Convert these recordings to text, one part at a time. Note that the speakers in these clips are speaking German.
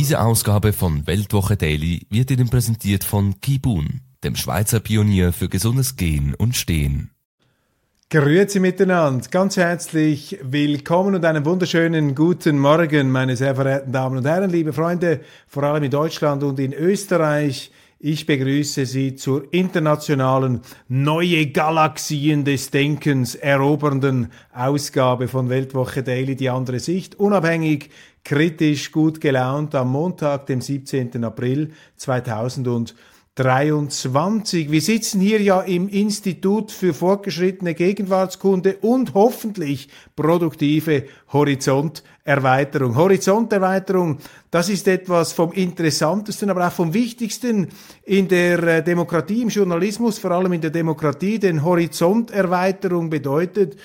Diese Ausgabe von Weltwoche Daily wird Ihnen präsentiert von Kibun, dem Schweizer Pionier für gesundes Gehen und Stehen. Grüezi miteinander, ganz herzlich willkommen und einen wunderschönen guten Morgen, meine sehr verehrten Damen und Herren, liebe Freunde, vor allem in Deutschland und in Österreich. Ich begrüße Sie zur internationalen Neue Galaxien des Denkens erobernden Ausgabe von Weltwoche Daily, die andere Sicht, unabhängig, kritisch, gut gelaunt am Montag, dem 17. April 2020. 23. Wir sitzen hier ja im Institut für fortgeschrittene Gegenwartskunde und hoffentlich produktive Horizonterweiterung. Horizonterweiterung, das ist etwas vom Interessantesten, aber auch vom Wichtigsten in der äh, Demokratie, im Journalismus, vor allem in der Demokratie, denn Horizonterweiterung bedeutet,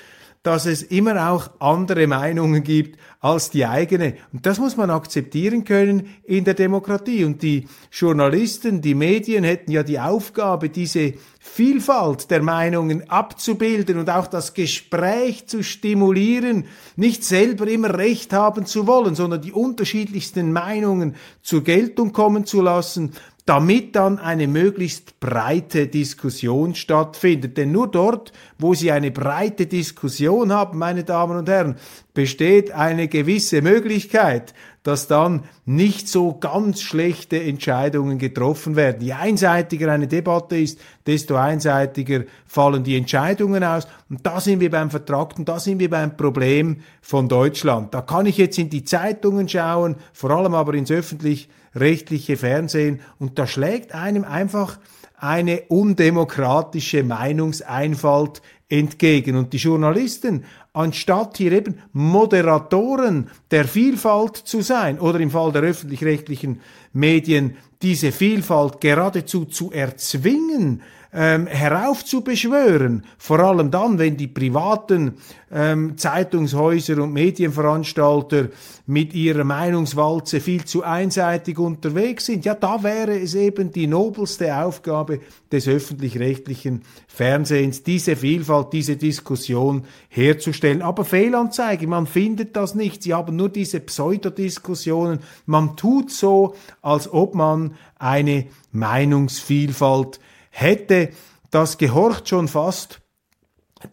dass es immer auch andere Meinungen gibt als die eigene. Und das muss man akzeptieren können in der Demokratie. Und die Journalisten, die Medien hätten ja die Aufgabe, diese Vielfalt der Meinungen abzubilden und auch das Gespräch zu stimulieren, nicht selber immer Recht haben zu wollen, sondern die unterschiedlichsten Meinungen zur Geltung kommen zu lassen damit dann eine möglichst breite Diskussion stattfindet. Denn nur dort, wo Sie eine breite Diskussion haben, meine Damen und Herren, besteht eine gewisse Möglichkeit, dass dann nicht so ganz schlechte Entscheidungen getroffen werden. Je einseitiger eine Debatte ist, desto einseitiger fallen die Entscheidungen aus. Und da sind wir beim Vertragten, da sind wir beim Problem von Deutschland. Da kann ich jetzt in die Zeitungen schauen, vor allem aber ins öffentlich-rechtliche Fernsehen, und da schlägt einem einfach eine undemokratische Meinungseinfalt entgegen. Und die Journalisten, anstatt hier eben Moderatoren der Vielfalt zu sein oder im Fall der öffentlich-rechtlichen Medien diese Vielfalt geradezu zu erzwingen, ähm, heraufzubeschwören, vor allem dann, wenn die privaten ähm, Zeitungshäuser und Medienveranstalter mit ihrer Meinungswalze viel zu einseitig unterwegs sind. Ja, da wäre es eben die nobelste Aufgabe des öffentlich-rechtlichen Fernsehens, diese Vielfalt, diese Diskussion herzustellen. Aber Fehlanzeige, man findet das nicht. Sie haben nur diese Pseudodiskussionen. Man tut so, als ob man eine Meinungsvielfalt hätte, das gehorcht schon fast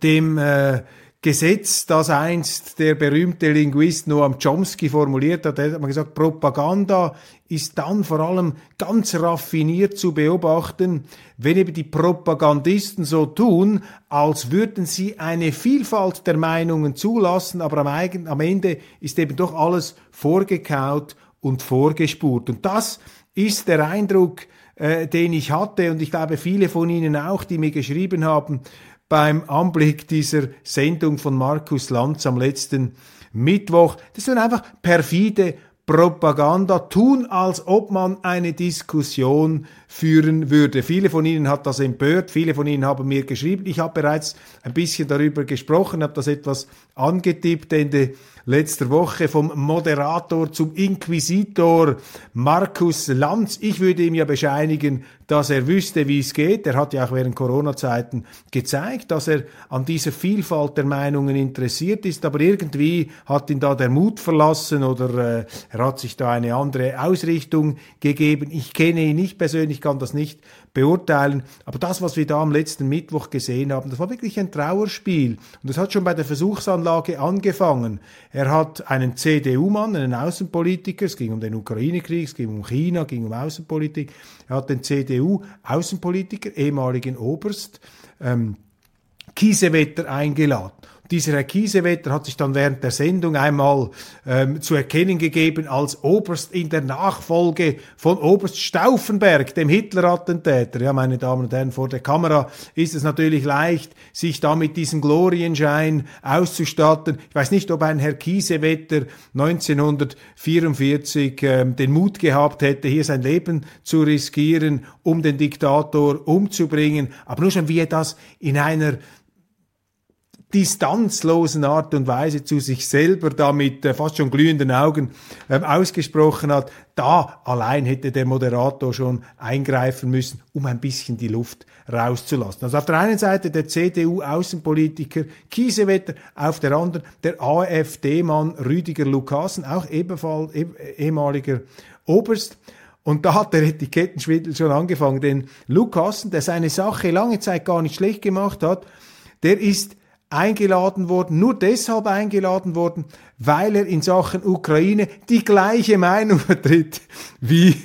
dem äh, Gesetz, das einst der berühmte Linguist Noam Chomsky formuliert hat. Er hat mal gesagt, Propaganda ist dann vor allem ganz raffiniert zu beobachten, wenn eben die Propagandisten so tun, als würden sie eine Vielfalt der Meinungen zulassen, aber am, eigen, am Ende ist eben doch alles vorgekaut und vorgespurt. Und das ist der Eindruck, äh, den ich hatte und ich glaube viele von Ihnen auch, die mir geschrieben haben beim Anblick dieser Sendung von Markus Lanz am letzten Mittwoch. Das sind einfach perfide Propaganda, tun, als ob man eine Diskussion führen würde. Viele von Ihnen hat das empört, viele von Ihnen haben mir geschrieben. Ich habe bereits ein bisschen darüber gesprochen, habe das etwas angetippt Ende letzter Woche vom Moderator zum Inquisitor Markus Lanz. Ich würde ihm ja bescheinigen, dass er wüsste, wie es geht. Er hat ja auch während Corona-Zeiten gezeigt, dass er an dieser Vielfalt der Meinungen interessiert ist, aber irgendwie hat ihn da der Mut verlassen oder äh, er hat sich da eine andere Ausrichtung gegeben. Ich kenne ihn nicht persönlich, kann das nicht beurteilen. Aber das, was wir da am letzten Mittwoch gesehen haben, das war wirklich ein Trauerspiel. Und das hat schon bei der Versuchsanlage angefangen. Er hat einen CDU-Mann, einen Außenpolitiker, es ging um den Ukraine-Krieg, es ging um China, es ging um Außenpolitik. Er hat den CDU-Außenpolitiker, ehemaligen Oberst, ähm, Kiesewetter eingeladen. Dieser Herr Kiesewetter hat sich dann während der Sendung einmal ähm, zu erkennen gegeben als Oberst in der Nachfolge von Oberst Stauffenberg, dem Hitler-Attentäter. Ja, meine Damen und Herren, vor der Kamera ist es natürlich leicht, sich da mit diesem Glorienschein auszustatten. Ich weiß nicht, ob ein Herr Kiesewetter 1944 ähm, den Mut gehabt hätte, hier sein Leben zu riskieren, um den Diktator umzubringen. Aber nur schon wie er das in einer distanzlosen Art und Weise zu sich selber da mit äh, fast schon glühenden Augen ähm, ausgesprochen hat, da allein hätte der Moderator schon eingreifen müssen, um ein bisschen die Luft rauszulassen. Also auf der einen Seite der CDU-Außenpolitiker Kiesewetter, auf der anderen der AfD-Mann Rüdiger Lukasen, auch ebenfalls eh, ehemaliger Oberst. Und da hat der Etikettenschwindel schon angefangen, denn Lukasen, der seine Sache lange Zeit gar nicht schlecht gemacht hat, der ist eingeladen worden, nur deshalb eingeladen worden, weil er in Sachen Ukraine die gleiche Meinung vertritt wie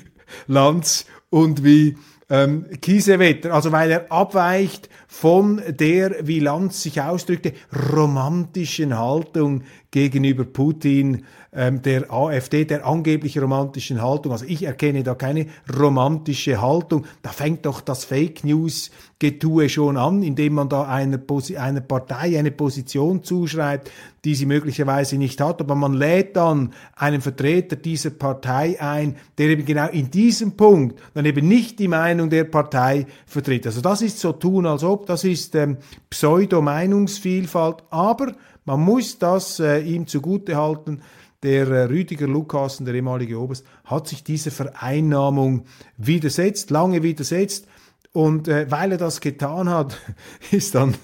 Lanz und wie ähm, Kiesewetter, also weil er abweicht von der, wie Lanz sich ausdrückte, romantischen Haltung gegenüber Putin, ähm, der AfD, der angeblich romantischen Haltung. Also ich erkenne da keine romantische Haltung. Da fängt doch das Fake News Getue schon an, indem man da einer, einer Partei eine Position zuschreibt, die sie möglicherweise nicht hat. Aber man lädt dann einen Vertreter dieser Partei ein, der eben genau in diesem Punkt dann eben nicht die Meinung der Partei vertritt. Also das ist so tun, als ob, das ist ähm, Pseudo-Meinungsvielfalt, aber man muss das äh, ihm zugute halten. Der äh, Rüdiger Lukasen, der ehemalige Oberst, hat sich dieser Vereinnahmung widersetzt, lange widersetzt. Und äh, weil er das getan hat, ist dann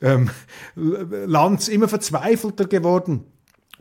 ähm, Lanz immer verzweifelter geworden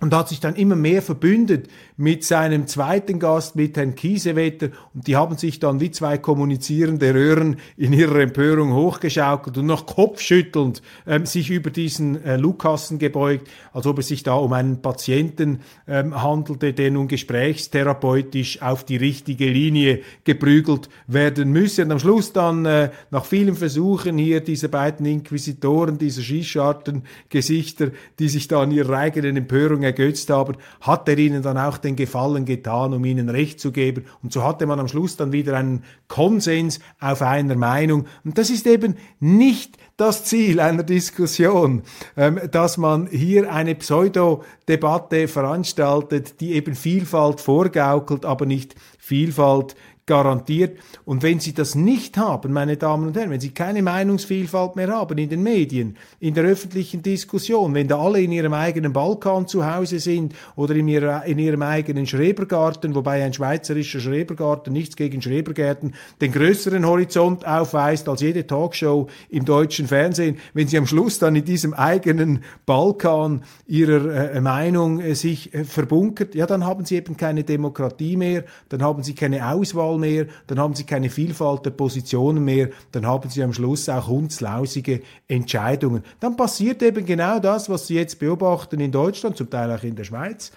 und hat sich dann immer mehr verbündet mit seinem zweiten Gast, mit Herrn Kiesewetter, und die haben sich dann wie zwei kommunizierende Röhren in ihrer Empörung hochgeschaukelt und noch kopfschüttelnd ähm, sich über diesen äh, Lukassen gebeugt, als ob es sich da um einen Patienten ähm, handelte, der nun gesprächstherapeutisch auf die richtige Linie geprügelt werden müsse. Und am Schluss dann, äh, nach vielen Versuchen hier dieser beiden Inquisitoren, dieser Schießscharten-Gesichter, die sich da an ihrer eigenen Empörung ergötzt haben, hat er ihnen dann auch den Gefallen getan, um ihnen Recht zu geben. Und so hatte man am Schluss dann wieder einen Konsens auf einer Meinung. Und das ist eben nicht das Ziel einer Diskussion, ähm, dass man hier eine Pseudo-Debatte veranstaltet, die eben Vielfalt vorgaukelt, aber nicht Vielfalt garantiert. Und wenn Sie das nicht haben, meine Damen und Herren, wenn Sie keine Meinungsvielfalt mehr haben in den Medien, in der öffentlichen Diskussion, wenn da alle in ihrem eigenen Balkan zu Hause sind oder in, ihrer, in ihrem eigenen Schrebergarten, wobei ein schweizerischer Schrebergarten nichts gegen Schrebergärten den größeren Horizont aufweist als jede Talkshow im deutschen Fernsehen, wenn Sie am Schluss dann in diesem eigenen Balkan Ihrer äh, Meinung äh, sich äh, verbunkert, ja, dann haben Sie eben keine Demokratie mehr, dann haben Sie keine Auswahl mehr, dann haben sie keine Vielfalt der Positionen mehr, dann haben sie am Schluss auch hundslausige Entscheidungen. Dann passiert eben genau das, was Sie jetzt beobachten in Deutschland, zum Teil auch in der Schweiz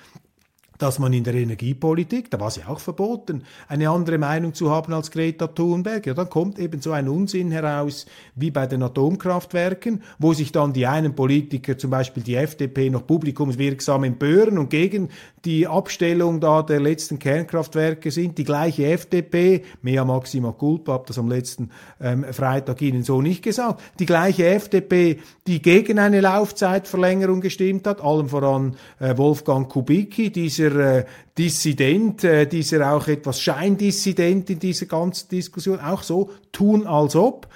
dass man in der Energiepolitik, da war ja auch verboten, eine andere Meinung zu haben als Greta Thunberg. Ja, dann kommt eben so ein Unsinn heraus wie bei den Atomkraftwerken, wo sich dann die einen Politiker, zum Beispiel die FDP, noch publikumswirksam empören und gegen die Abstellung da der letzten Kernkraftwerke sind. Die gleiche FDP, mea maxima culpa, habe das am letzten ähm, Freitag Ihnen so nicht gesagt, die gleiche FDP, die gegen eine Laufzeitverlängerung gestimmt hat, allem voran äh, Wolfgang Kubicki, dieser dieser äh, Dissident, äh, dieser auch etwas Scheindissident in dieser ganzen Diskussion, auch so tun als ob.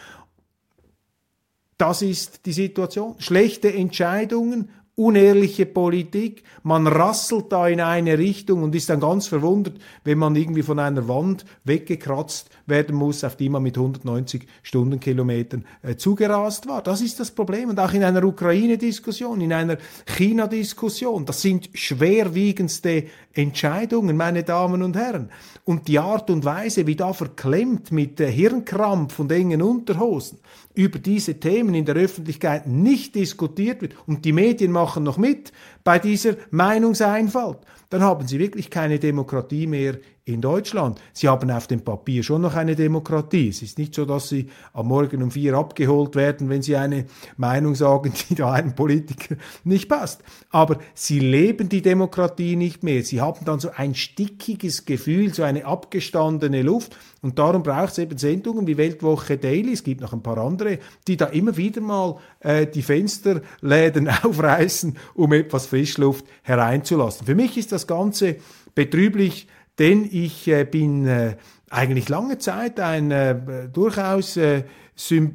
Das ist die Situation. Schlechte Entscheidungen, unehrliche Politik. Man rasselt da in eine Richtung und ist dann ganz verwundert, wenn man irgendwie von einer Wand weggekratzt werden muss, auf die man mit 190 Stundenkilometern äh, zugerast war. Das ist das Problem. Und auch in einer Ukraine-Diskussion, in einer China-Diskussion, das sind schwerwiegendste Entscheidungen, meine Damen und Herren. Und die Art und Weise, wie da verklemmt mit äh, Hirnkrampf und engen Unterhosen über diese Themen in der Öffentlichkeit nicht diskutiert wird. Und die Medien machen noch mit bei dieser Meinungseinfalt, dann haben sie wirklich keine Demokratie mehr in Deutschland. Sie haben auf dem Papier schon noch eine Demokratie. Es ist nicht so, dass sie am Morgen um vier abgeholt werden, wenn sie eine Meinung sagen, die da einem Politiker nicht passt. Aber sie leben die Demokratie nicht mehr. Sie haben dann so ein stickiges Gefühl, so eine abgestandene Luft. Und darum braucht es eben Sendungen wie Weltwoche Daily. Es gibt noch ein paar andere, die da immer wieder mal äh, die Fensterläden aufreißen, um etwas Frischluft hereinzulassen. Für mich ist das Ganze betrüblich denn ich äh, bin äh, eigentlich lange Zeit ein äh, durchaus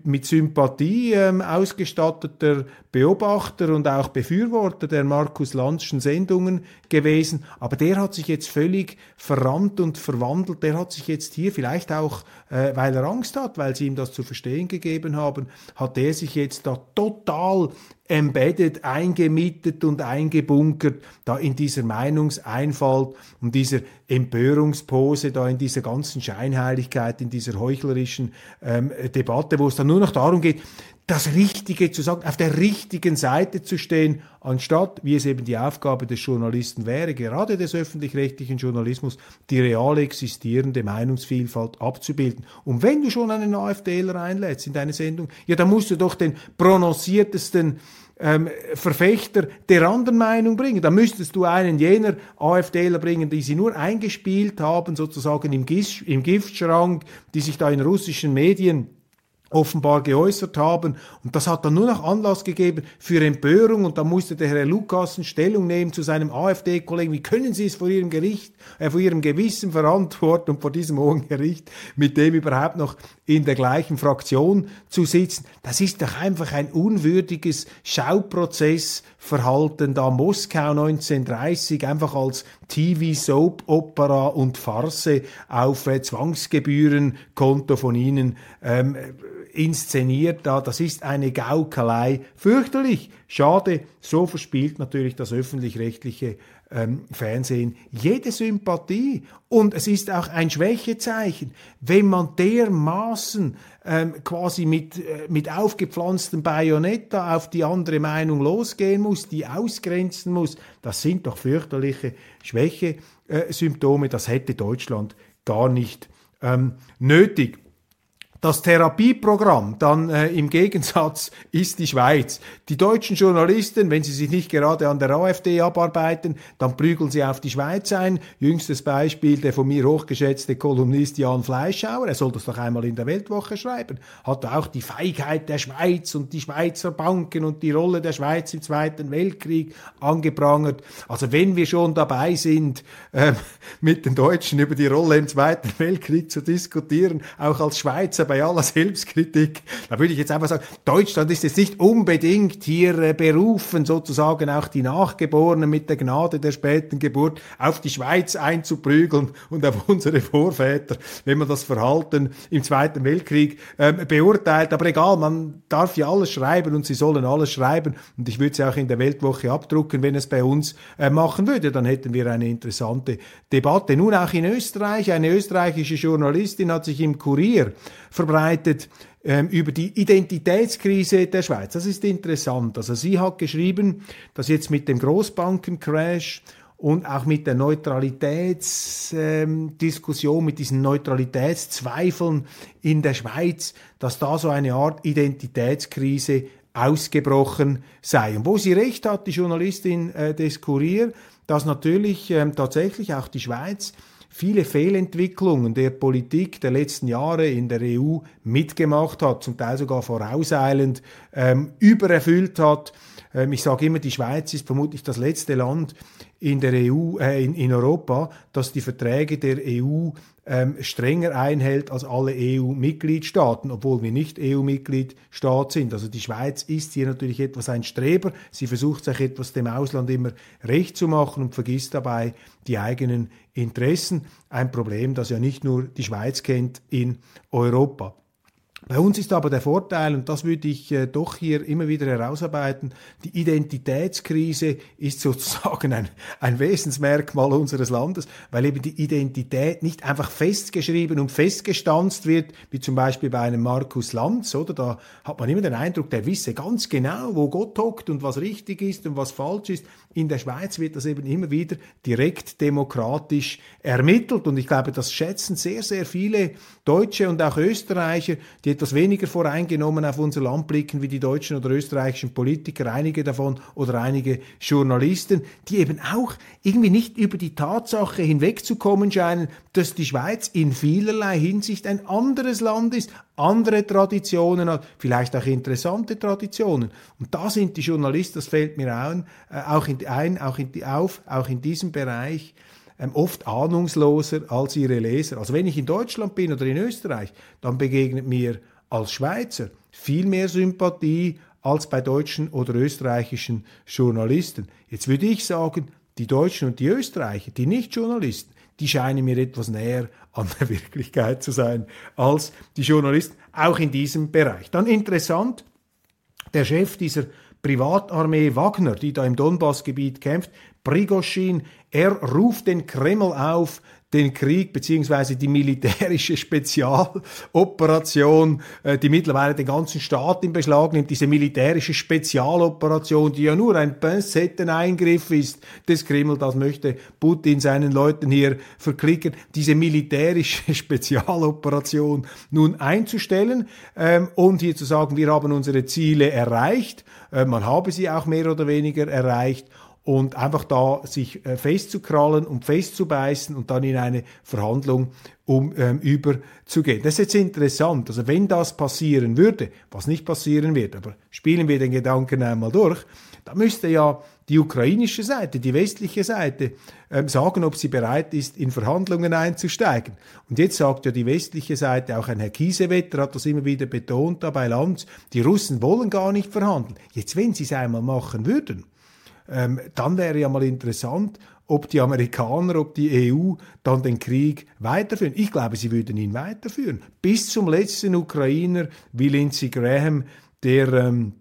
mit Sympathie ähm, ausgestatteter Beobachter und auch Befürworter der Markus Landschen Sendungen gewesen, aber der hat sich jetzt völlig verrannt und verwandelt. Der hat sich jetzt hier vielleicht auch, äh, weil er Angst hat, weil sie ihm das zu verstehen gegeben haben, hat er sich jetzt da total embedded, eingemietet und eingebunkert, da in dieser Meinungseinfalt und dieser Empörungspose, da in dieser ganzen Scheinheiligkeit, in dieser heuchlerischen ähm, Debatte, wo es dann nur noch darum geht, das Richtige zu sagen, auf der richtigen Seite zu stehen, anstatt, wie es eben die Aufgabe des Journalisten wäre, gerade des öffentlich-rechtlichen Journalismus, die real existierende Meinungsvielfalt abzubilden. Und wenn du schon einen AfDler einlädst in deine Sendung, ja, dann musst du doch den prononciertesten ähm, Verfechter der anderen Meinung bringen. Da müsstest du einen jener AfDler bringen, die sie nur eingespielt haben, sozusagen im, Gis im Giftschrank, die sich da in russischen Medien offenbar geäußert haben. Und das hat dann nur noch Anlass gegeben für Empörung. Und da musste der Herr Lukassen Stellung nehmen zu seinem AfD-Kollegen. Wie können Sie es vor Ihrem Gericht, äh, vor Ihrem Gewissen verantworten und vor diesem hohen Gericht, mit dem überhaupt noch in der gleichen Fraktion zu sitzen? Das ist doch einfach ein unwürdiges Schauprozessverhalten da Moskau 1930 einfach als TV-Soap-Opera und Farce auf äh, Zwangsgebührenkonto von Ihnen ähm, inszeniert da. Das ist eine Gaukelei. Fürchterlich. Schade. So verspielt natürlich das öffentlich-rechtliche ähm, Fernsehen jede Sympathie. Und es ist auch ein Schwächezeichen, wenn man dermaßen ähm, quasi mit, äh, mit aufgepflanztem Bajonett auf die andere Meinung losgehen muss, die ausgrenzen muss. Das sind doch fürchterliche Schwächesymptome. das hätte Deutschland gar nicht ähm, nötig. Das Therapieprogramm dann äh, im Gegensatz ist die Schweiz. Die deutschen Journalisten, wenn sie sich nicht gerade an der AfD abarbeiten, dann prügeln sie auf die Schweiz ein. Jüngstes Beispiel der von mir hochgeschätzte Kolumnist Jan Fleischauer, er soll das doch einmal in der Weltwoche schreiben, hat auch die Feigheit der Schweiz und die Schweizer Banken und die Rolle der Schweiz im Zweiten Weltkrieg angeprangert. Also wenn wir schon dabei sind, äh, mit den Deutschen über die Rolle im Zweiten Weltkrieg zu diskutieren, auch als Schweizer bei aller Selbstkritik, da würde ich jetzt einfach sagen, Deutschland ist jetzt nicht unbedingt hier äh, berufen, sozusagen auch die Nachgeborenen mit der Gnade der späten Geburt auf die Schweiz einzuprügeln und auf unsere Vorväter, wenn man das Verhalten im Zweiten Weltkrieg ähm, beurteilt. Aber egal, man darf ja alles schreiben und sie sollen alles schreiben und ich würde sie auch in der Weltwoche abdrucken, wenn es bei uns äh, machen würde, dann hätten wir eine interessante Debatte. Nun auch in Österreich, eine österreichische Journalistin hat sich im Kurier verbreitet ähm, über die Identitätskrise der Schweiz. Das ist interessant. Also sie hat geschrieben, dass jetzt mit dem Großbankencrash und auch mit der Neutralitätsdiskussion, ähm, mit diesen Neutralitätszweifeln in der Schweiz, dass da so eine Art Identitätskrise ausgebrochen sei. Und wo sie recht hat, die Journalistin äh, des Kurier, dass natürlich ähm, tatsächlich auch die Schweiz viele Fehlentwicklungen der Politik der letzten Jahre in der EU mitgemacht hat, zum Teil sogar vorauseilend ähm, übererfüllt hat. Ähm, ich sage immer, die Schweiz ist vermutlich das letzte Land in der EU, äh, in, in Europa, das die Verträge der EU ähm, strenger einhält als alle EU-Mitgliedstaaten, obwohl wir nicht EU-Mitgliedstaat sind. Also die Schweiz ist hier natürlich etwas ein Streber. Sie versucht sich etwas dem Ausland immer recht zu machen und vergisst dabei die eigenen Interessen. Ein Problem, das ja nicht nur die Schweiz kennt in Europa. Bei uns ist aber der Vorteil, und das würde ich äh, doch hier immer wieder herausarbeiten, die Identitätskrise ist sozusagen ein, ein Wesensmerkmal unseres Landes, weil eben die Identität nicht einfach festgeschrieben und festgestanzt wird, wie zum Beispiel bei einem Markus Lanz, oder? Da hat man immer den Eindruck, der wisse ganz genau, wo Gott hockt und was richtig ist und was falsch ist. In der Schweiz wird das eben immer wieder direkt demokratisch ermittelt und ich glaube, das schätzen sehr, sehr viele Deutsche und auch Österreicher, die etwas weniger voreingenommen auf unser Land blicken wie die deutschen oder österreichischen Politiker, einige davon oder einige Journalisten, die eben auch irgendwie nicht über die Tatsache hinwegzukommen scheinen, dass die Schweiz in vielerlei Hinsicht ein anderes Land ist, andere Traditionen hat, vielleicht auch interessante Traditionen. Und da sind die Journalisten, das fällt mir ein, äh, auch in, ein, auch in, auf, auch in diesem Bereich, oft ahnungsloser als ihre Leser. Also wenn ich in Deutschland bin oder in Österreich, dann begegnet mir als Schweizer viel mehr Sympathie als bei deutschen oder österreichischen Journalisten. Jetzt würde ich sagen, die Deutschen und die Österreicher, die Nicht-Journalisten, die scheinen mir etwas näher an der Wirklichkeit zu sein als die Journalisten, auch in diesem Bereich. Dann interessant, der Chef dieser Privatarmee Wagner, die da im Donbassgebiet kämpft, Prigoschin, er ruft den Kreml auf, den Krieg beziehungsweise die militärische Spezialoperation, äh, die mittlerweile den ganzen Staat in Beschlag nimmt, diese militärische Spezialoperation, die ja nur ein Pinzetteneingriff ist des Kreml, das möchte Putin seinen Leuten hier verklicken, diese militärische Spezialoperation nun einzustellen ähm, und hier zu sagen, wir haben unsere Ziele erreicht, äh, man habe sie auch mehr oder weniger erreicht und einfach da sich äh, festzukrallen und festzubeißen und dann in eine Verhandlung um ähm, überzugehen. Das ist jetzt interessant. Also wenn das passieren würde, was nicht passieren wird, aber spielen wir den Gedanken einmal durch, da müsste ja die ukrainische Seite, die westliche Seite ähm, sagen, ob sie bereit ist, in Verhandlungen einzusteigen. Und jetzt sagt ja die westliche Seite, auch ein Herr Kiesewetter hat das immer wieder betont da bei Lanz, die Russen wollen gar nicht verhandeln. Jetzt, wenn sie es einmal machen würden, ähm, dann wäre ja mal interessant, ob die Amerikaner, ob die EU dann den Krieg weiterführen. Ich glaube, sie würden ihn weiterführen. Bis zum letzten Ukrainer wie Lindsey Graham, der ähm,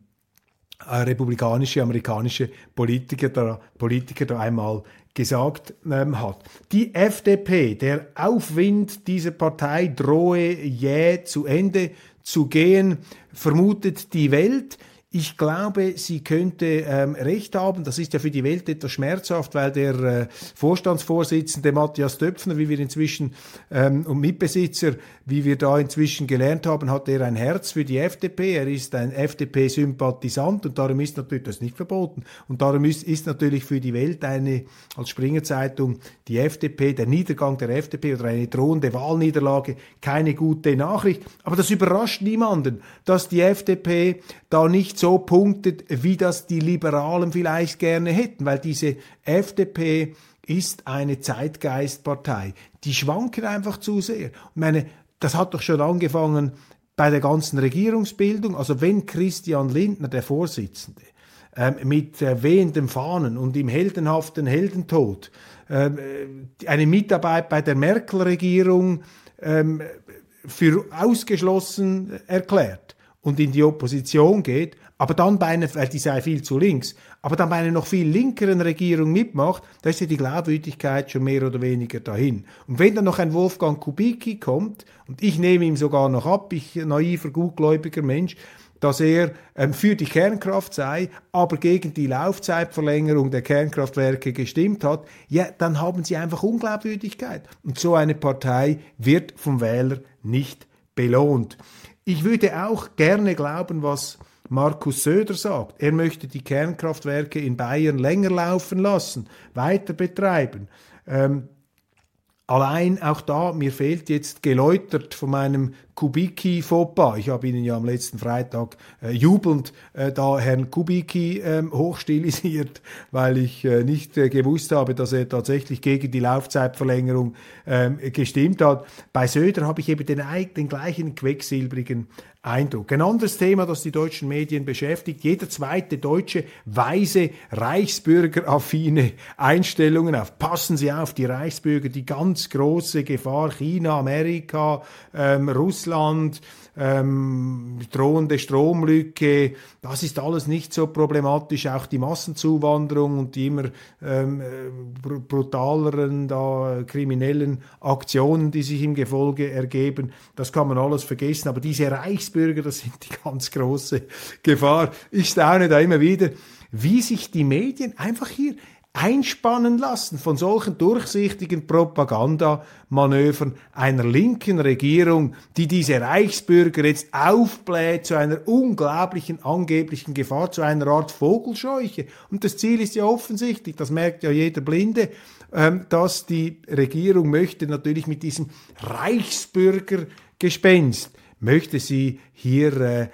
äh, republikanische amerikanische Politiker da, Politiker da einmal gesagt ähm, hat. Die FDP, der Aufwind dieser Partei drohe jäh zu Ende zu gehen, vermutet die Welt. Ich glaube, sie könnte ähm, recht haben. Das ist ja für die Welt etwas schmerzhaft, weil der äh, Vorstandsvorsitzende Matthias Döpfner, wie wir inzwischen ähm, und Mitbesitzer, wie wir da inzwischen gelernt haben, hat er ein Herz für die FDP. Er ist ein FDP-Sympathisant und darum ist natürlich das nicht verboten. Und darum ist, ist natürlich für die Welt eine als Springer Zeitung die FDP, der Niedergang der FDP oder eine drohende Wahlniederlage keine gute Nachricht. Aber das überrascht niemanden, dass die FDP da nicht so punktet, wie das die Liberalen vielleicht gerne hätten, weil diese FDP ist eine Zeitgeistpartei. Die schwanken einfach zu sehr. Ich meine, das hat doch schon angefangen bei der ganzen Regierungsbildung. Also wenn Christian Lindner, der Vorsitzende, ähm, mit wehenden Fahnen und im heldenhaften Heldentod ähm, äh, eine Mitarbeit bei der Merkel-Regierung ähm, für ausgeschlossen erklärt und in die Opposition geht, aber dann bei einer, weil die sei viel zu links, aber dann bei einer noch viel linkeren Regierung mitmacht, da ist ja die Glaubwürdigkeit schon mehr oder weniger dahin. Und wenn dann noch ein Wolfgang Kubicki kommt, und ich nehme ihm sogar noch ab, ich naiver, gutgläubiger Mensch, dass er ähm, für die Kernkraft sei, aber gegen die Laufzeitverlängerung der Kernkraftwerke gestimmt hat, ja, dann haben sie einfach Unglaubwürdigkeit. Und so eine Partei wird vom Wähler nicht belohnt. Ich würde auch gerne glauben, was Markus Söder sagt, er möchte die Kernkraftwerke in Bayern länger laufen lassen, weiter betreiben. Ähm, allein auch da, mir fehlt jetzt geläutert von meinem Kubicki Fauxpas. Ich habe Ihnen ja am letzten Freitag äh, jubelnd äh, da Herrn Kubicki äh, hochstilisiert, weil ich äh, nicht äh, gewusst habe, dass er tatsächlich gegen die Laufzeitverlängerung ähm, gestimmt hat. Bei Söder habe ich eben den, den gleichen quecksilbrigen Eindruck. Ein anderes Thema, das die deutschen Medien beschäftigt, jeder zweite Deutsche weise Reichsbürgeraffine Einstellungen auf. Passen Sie auf, die Reichsbürger, die ganz große Gefahr, China, Amerika, ähm, Russland, Russland, ähm, drohende Stromlücke, das ist alles nicht so problematisch. Auch die Massenzuwanderung und die immer ähm, äh, brutaleren, da, kriminellen Aktionen, die sich im Gefolge ergeben, das kann man alles vergessen. Aber diese Reichsbürger, das sind die ganz große Gefahr. Ich staune da immer wieder, wie sich die Medien einfach hier einspannen lassen von solchen durchsichtigen Propagandamanövern einer linken Regierung, die diese Reichsbürger jetzt aufbläht zu einer unglaublichen angeblichen Gefahr, zu einer Art Vogelscheuche. Und das Ziel ist ja offensichtlich, das merkt ja jeder Blinde, ähm, dass die Regierung möchte natürlich mit diesem Reichsbürgergespenst, möchte sie hier äh,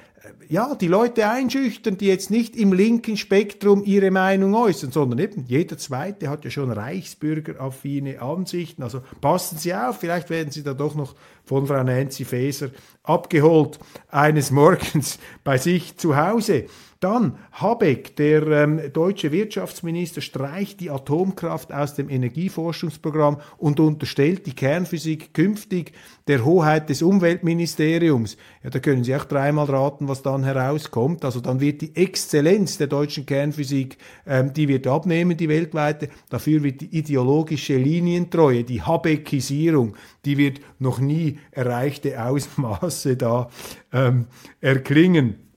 ja, die Leute einschüchtern, die jetzt nicht im linken Spektrum ihre Meinung äußern, sondern eben jeder Zweite hat ja schon reichsbürgeraffine Ansichten. Also passen Sie auf, vielleicht werden Sie da doch noch von Frau Nancy Faeser abgeholt eines Morgens bei sich zu Hause. Dann Habeck, der ähm, deutsche Wirtschaftsminister, streicht die Atomkraft aus dem Energieforschungsprogramm und unterstellt die Kernphysik künftig der Hoheit des Umweltministeriums. Ja, da können Sie auch dreimal raten, was dann herauskommt. Also dann wird die Exzellenz der deutschen Kernphysik, ähm, die wird abnehmen, die weltweite. Dafür wird die ideologische Linientreue, die Habeckisierung, die wird noch nie erreichte Ausmaße da ähm, erklingen.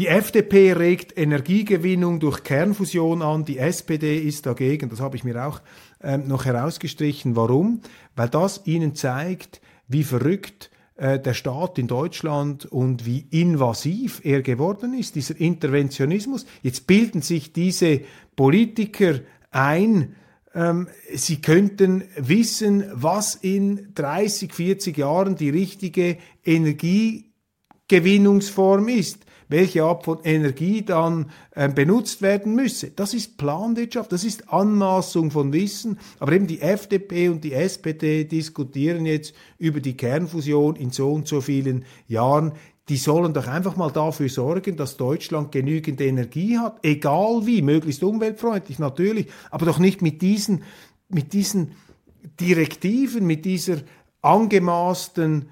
Die FDP regt Energiegewinnung durch Kernfusion an, die SPD ist dagegen. Das habe ich mir auch ähm, noch herausgestrichen. Warum? Weil das ihnen zeigt, wie verrückt äh, der Staat in Deutschland und wie invasiv er geworden ist, dieser Interventionismus. Jetzt bilden sich diese Politiker ein, ähm, sie könnten wissen, was in 30, 40 Jahren die richtige Energiegewinnungsform ist welche Art von Energie dann äh, benutzt werden müsse. Das ist Planwirtschaft, das ist Anmaßung von Wissen. Aber eben die FDP und die SPD diskutieren jetzt über die Kernfusion in so und so vielen Jahren die sollen doch einfach mal dafür sorgen, dass Deutschland genügend Energie hat, egal wie, möglichst umweltfreundlich natürlich, aber doch nicht mit diesen, mit diesen Direktiven, mit dieser angemaßten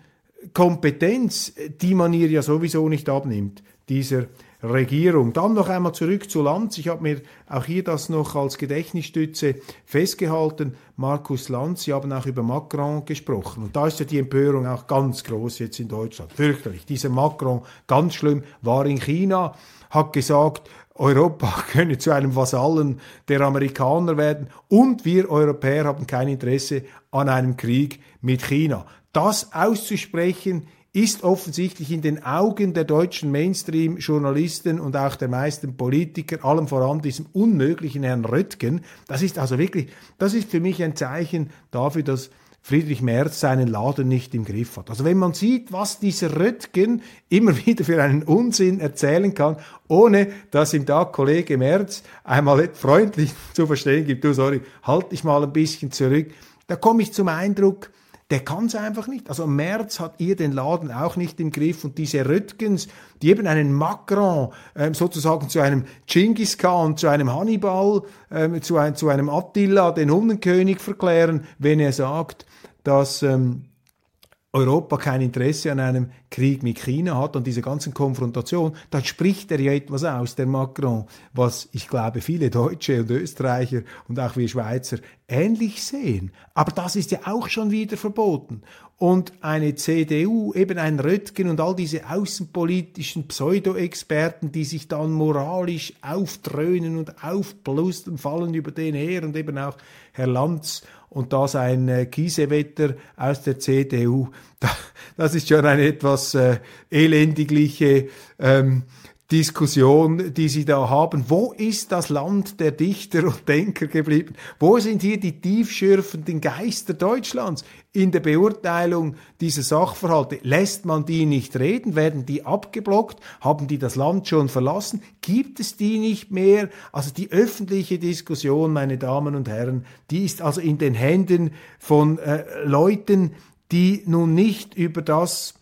Kompetenz, die man ihr ja sowieso nicht abnimmt dieser Regierung. Dann noch einmal zurück zu Lanz. Ich habe mir auch hier das noch als Gedächtnisstütze festgehalten. Markus Lanz, Sie haben auch über Macron gesprochen. Und da ist ja die Empörung auch ganz groß jetzt in Deutschland. Fürchterlich. Dieser Macron, ganz schlimm, war in China, hat gesagt, Europa könne zu einem Vasallen der Amerikaner werden und wir Europäer haben kein Interesse an einem Krieg mit China. Das auszusprechen ist offensichtlich in den Augen der deutschen Mainstream-Journalisten und auch der meisten Politiker, allem voran diesem unmöglichen Herrn Röttgen, das ist also wirklich, das ist für mich ein Zeichen dafür, dass Friedrich Merz seinen Laden nicht im Griff hat. Also wenn man sieht, was dieser Röttgen immer wieder für einen Unsinn erzählen kann, ohne dass ihm da Kollege Merz einmal freundlich zu verstehen gibt, du sorry, halt dich mal ein bisschen zurück, da komme ich zum Eindruck, der kann es einfach nicht. Also März hat ihr den Laden auch nicht im Griff und diese Röttgens, die eben einen Macron ähm, sozusagen zu einem Genghis Khan, zu einem Hannibal, ähm, zu, ein, zu einem Attila, den Hundenkönig verklären, wenn er sagt, dass ähm, Europa kein Interesse an einem Krieg mit China hat, an dieser ganzen Konfrontation, dann spricht er ja etwas aus, der Macron, was ich glaube viele Deutsche und Österreicher und auch wir Schweizer ähnlich sehen. Aber das ist ja auch schon wieder verboten. Und eine CDU, eben ein Röttgen und all diese außenpolitischen Pseudo-Experten, die sich dann moralisch aufdröhnen und aufblustern, fallen über den her und eben auch Herr Lanz und da sein äh, Kiesewetter aus der CDU, das ist schon eine etwas äh, elendigliche ähm, Diskussion, die Sie da haben. Wo ist das Land der Dichter und Denker geblieben? Wo sind hier die tiefschürfenden Geister Deutschlands in der Beurteilung dieser Sachverhalte? Lässt man die nicht reden? Werden die abgeblockt? Haben die das Land schon verlassen? Gibt es die nicht mehr? Also die öffentliche Diskussion, meine Damen und Herren, die ist also in den Händen von äh, Leuten, die nun nicht über das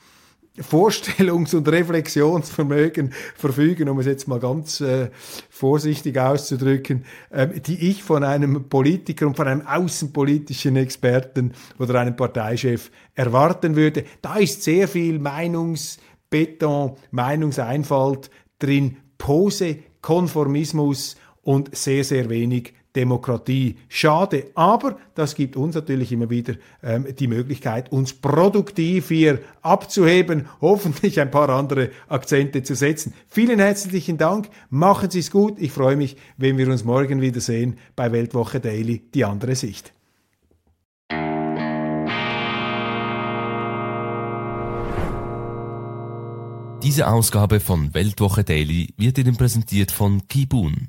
Vorstellungs- und Reflexionsvermögen verfügen, um es jetzt mal ganz äh, vorsichtig auszudrücken, äh, die ich von einem Politiker und von einem außenpolitischen Experten oder einem Parteichef erwarten würde. Da ist sehr viel Meinungsbeton, Meinungseinfalt drin, Pose, Konformismus und sehr, sehr wenig Demokratie. Schade, aber das gibt uns natürlich immer wieder ähm, die Möglichkeit, uns produktiv hier abzuheben, hoffentlich ein paar andere Akzente zu setzen. Vielen herzlichen Dank, machen Sie es gut. Ich freue mich, wenn wir uns morgen wiedersehen bei Weltwoche Daily, die andere Sicht. Diese Ausgabe von Weltwoche Daily wird Ihnen präsentiert von Kibun